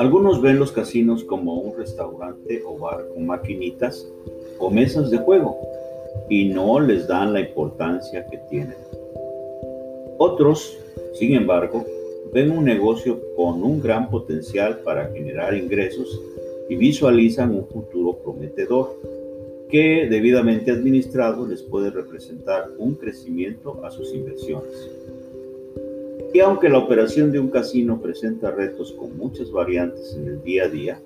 Algunos ven los casinos como un restaurante o bar con maquinitas o mesas de juego y no les dan la importancia que tienen. Otros, sin embargo, ven un negocio con un gran potencial para generar ingresos y visualizan un futuro prometedor que debidamente administrado les puede representar un crecimiento a sus inversiones. Y aunque la operación de un casino presenta retos con muchas variantes en el día a día,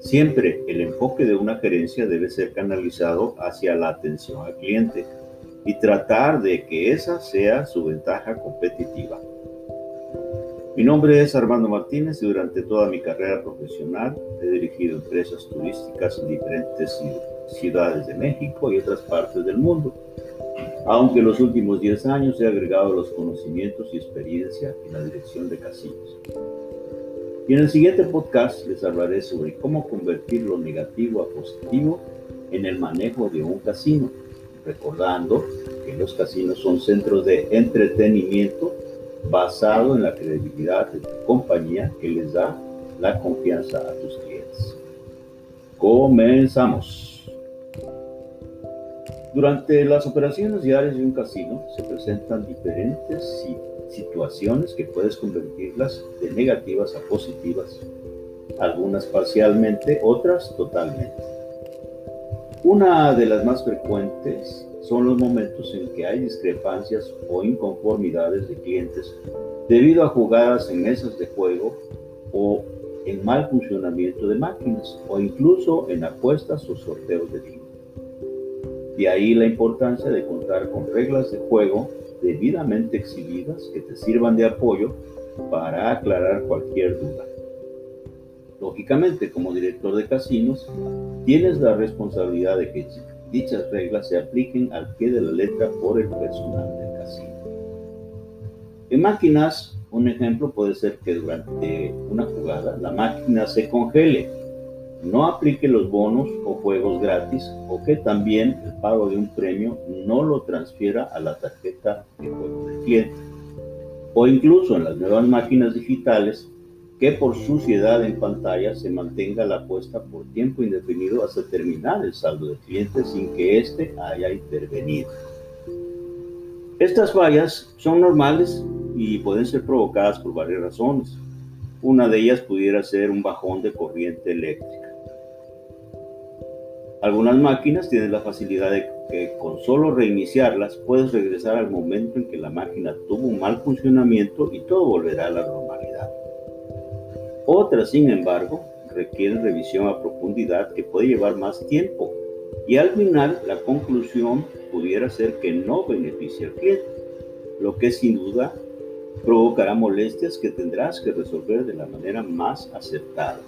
siempre el enfoque de una gerencia debe ser canalizado hacia la atención al cliente y tratar de que esa sea su ventaja competitiva. Mi nombre es Armando Martínez y durante toda mi carrera profesional he dirigido empresas turísticas en diferentes ciudades de México y otras partes del mundo aunque en los últimos 10 años he agregado los conocimientos y experiencia en la dirección de casinos. Y en el siguiente podcast les hablaré sobre cómo convertir lo negativo a positivo en el manejo de un casino, recordando que los casinos son centros de entretenimiento basado en la credibilidad de tu compañía que les da la confianza a tus clientes. Comenzamos. Durante las operaciones diarias de un casino se presentan diferentes situaciones que puedes convertirlas de negativas a positivas, algunas parcialmente, otras totalmente. Una de las más frecuentes son los momentos en que hay discrepancias o inconformidades de clientes debido a jugadas en mesas de juego o en mal funcionamiento de máquinas o incluso en apuestas o sorteos de dinero. De ahí la importancia de contar con reglas de juego debidamente exhibidas que te sirvan de apoyo para aclarar cualquier duda. Lógicamente, como director de casinos, tienes la responsabilidad de que dichas reglas se apliquen al pie de la letra por el personal del casino. En máquinas, un ejemplo puede ser que durante una jugada la máquina se congele no aplique los bonos o juegos gratis o que también el pago de un premio no lo transfiera a la tarjeta de juego del cliente. O incluso en las nuevas máquinas digitales que por suciedad en pantalla se mantenga la apuesta por tiempo indefinido hasta terminar el saldo del cliente sin que éste haya intervenido. Estas fallas son normales y pueden ser provocadas por varias razones. Una de ellas pudiera ser un bajón de corriente eléctrica algunas máquinas tienen la facilidad de que con solo reiniciarlas puedes regresar al momento en que la máquina tuvo un mal funcionamiento y todo volverá a la normalidad. Otras, sin embargo, requieren revisión a profundidad que puede llevar más tiempo y al final la conclusión pudiera ser que no beneficia al cliente, lo que sin duda provocará molestias que tendrás que resolver de la manera más acertada.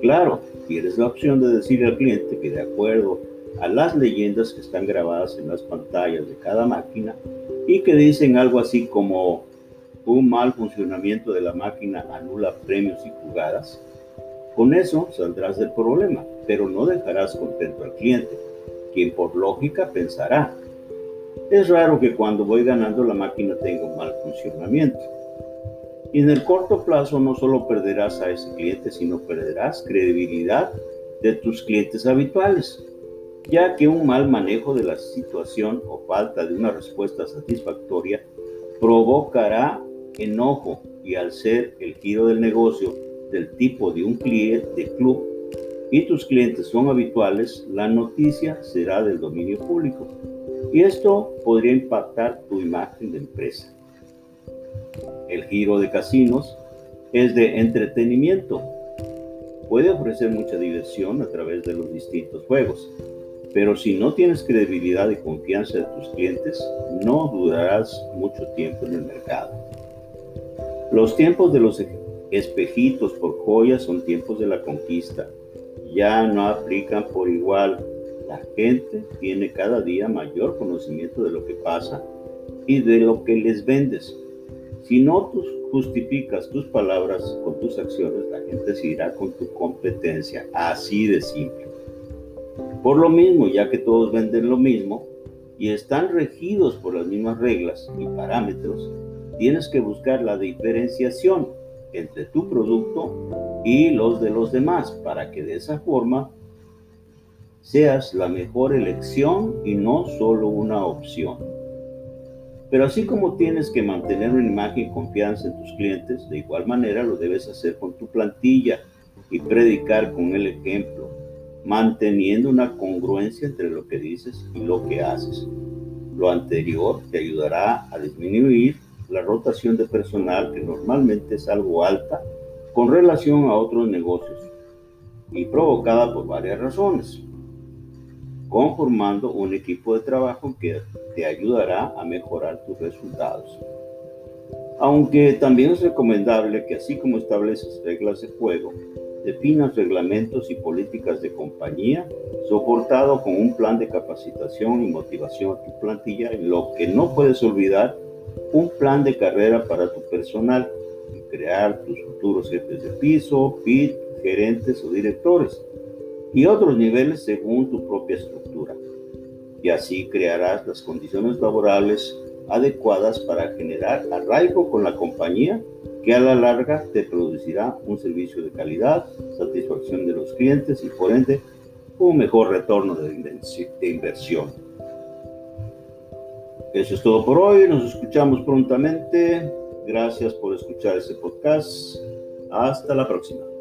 Claro, tienes la opción de decirle al cliente que de acuerdo a las leyendas que están grabadas en las pantallas de cada máquina y que dicen algo así como un mal funcionamiento de la máquina anula premios y jugadas, con eso saldrás del problema, pero no dejarás contento al cliente, quien por lógica pensará, es raro que cuando voy ganando la máquina tenga un mal funcionamiento. Y en el corto plazo no solo perderás a ese cliente, sino perderás credibilidad de tus clientes habituales, ya que un mal manejo de la situación o falta de una respuesta satisfactoria provocará enojo y al ser el giro del negocio del tipo de un cliente de club y tus clientes son habituales, la noticia será del dominio público y esto podría impactar tu imagen de empresa. El giro de casinos es de entretenimiento. Puede ofrecer mucha diversión a través de los distintos juegos, pero si no tienes credibilidad y confianza de tus clientes, no durarás mucho tiempo en el mercado. Los tiempos de los espejitos por joyas son tiempos de la conquista. Ya no aplican por igual. La gente tiene cada día mayor conocimiento de lo que pasa y de lo que les vendes. Si no justificas tus palabras con tus acciones, la gente seguirá con tu competencia, así de simple. Por lo mismo, ya que todos venden lo mismo y están regidos por las mismas reglas y parámetros, tienes que buscar la diferenciación entre tu producto y los de los demás, para que de esa forma seas la mejor elección y no solo una opción. Pero así como tienes que mantener una imagen y confianza en tus clientes, de igual manera lo debes hacer con tu plantilla y predicar con el ejemplo, manteniendo una congruencia entre lo que dices y lo que haces. Lo anterior te ayudará a disminuir la rotación de personal que normalmente es algo alta con relación a otros negocios y provocada por varias razones, conformando un equipo de trabajo que te ayudará a mejorar tus resultados. Aunque también es recomendable que así como estableces reglas de juego, definas reglamentos y políticas de compañía, soportado con un plan de capacitación y motivación a tu plantilla, lo que no puedes olvidar, un plan de carrera para tu personal y crear tus futuros jefes de piso, PIT, gerentes o directores y otros niveles según tu propia estructura. Y así crearás las condiciones laborales adecuadas para generar arraigo con la compañía que a la larga te producirá un servicio de calidad, satisfacción de los clientes y por ende un mejor retorno de inversión. Eso es todo por hoy, nos escuchamos prontamente. Gracias por escuchar este podcast. Hasta la próxima.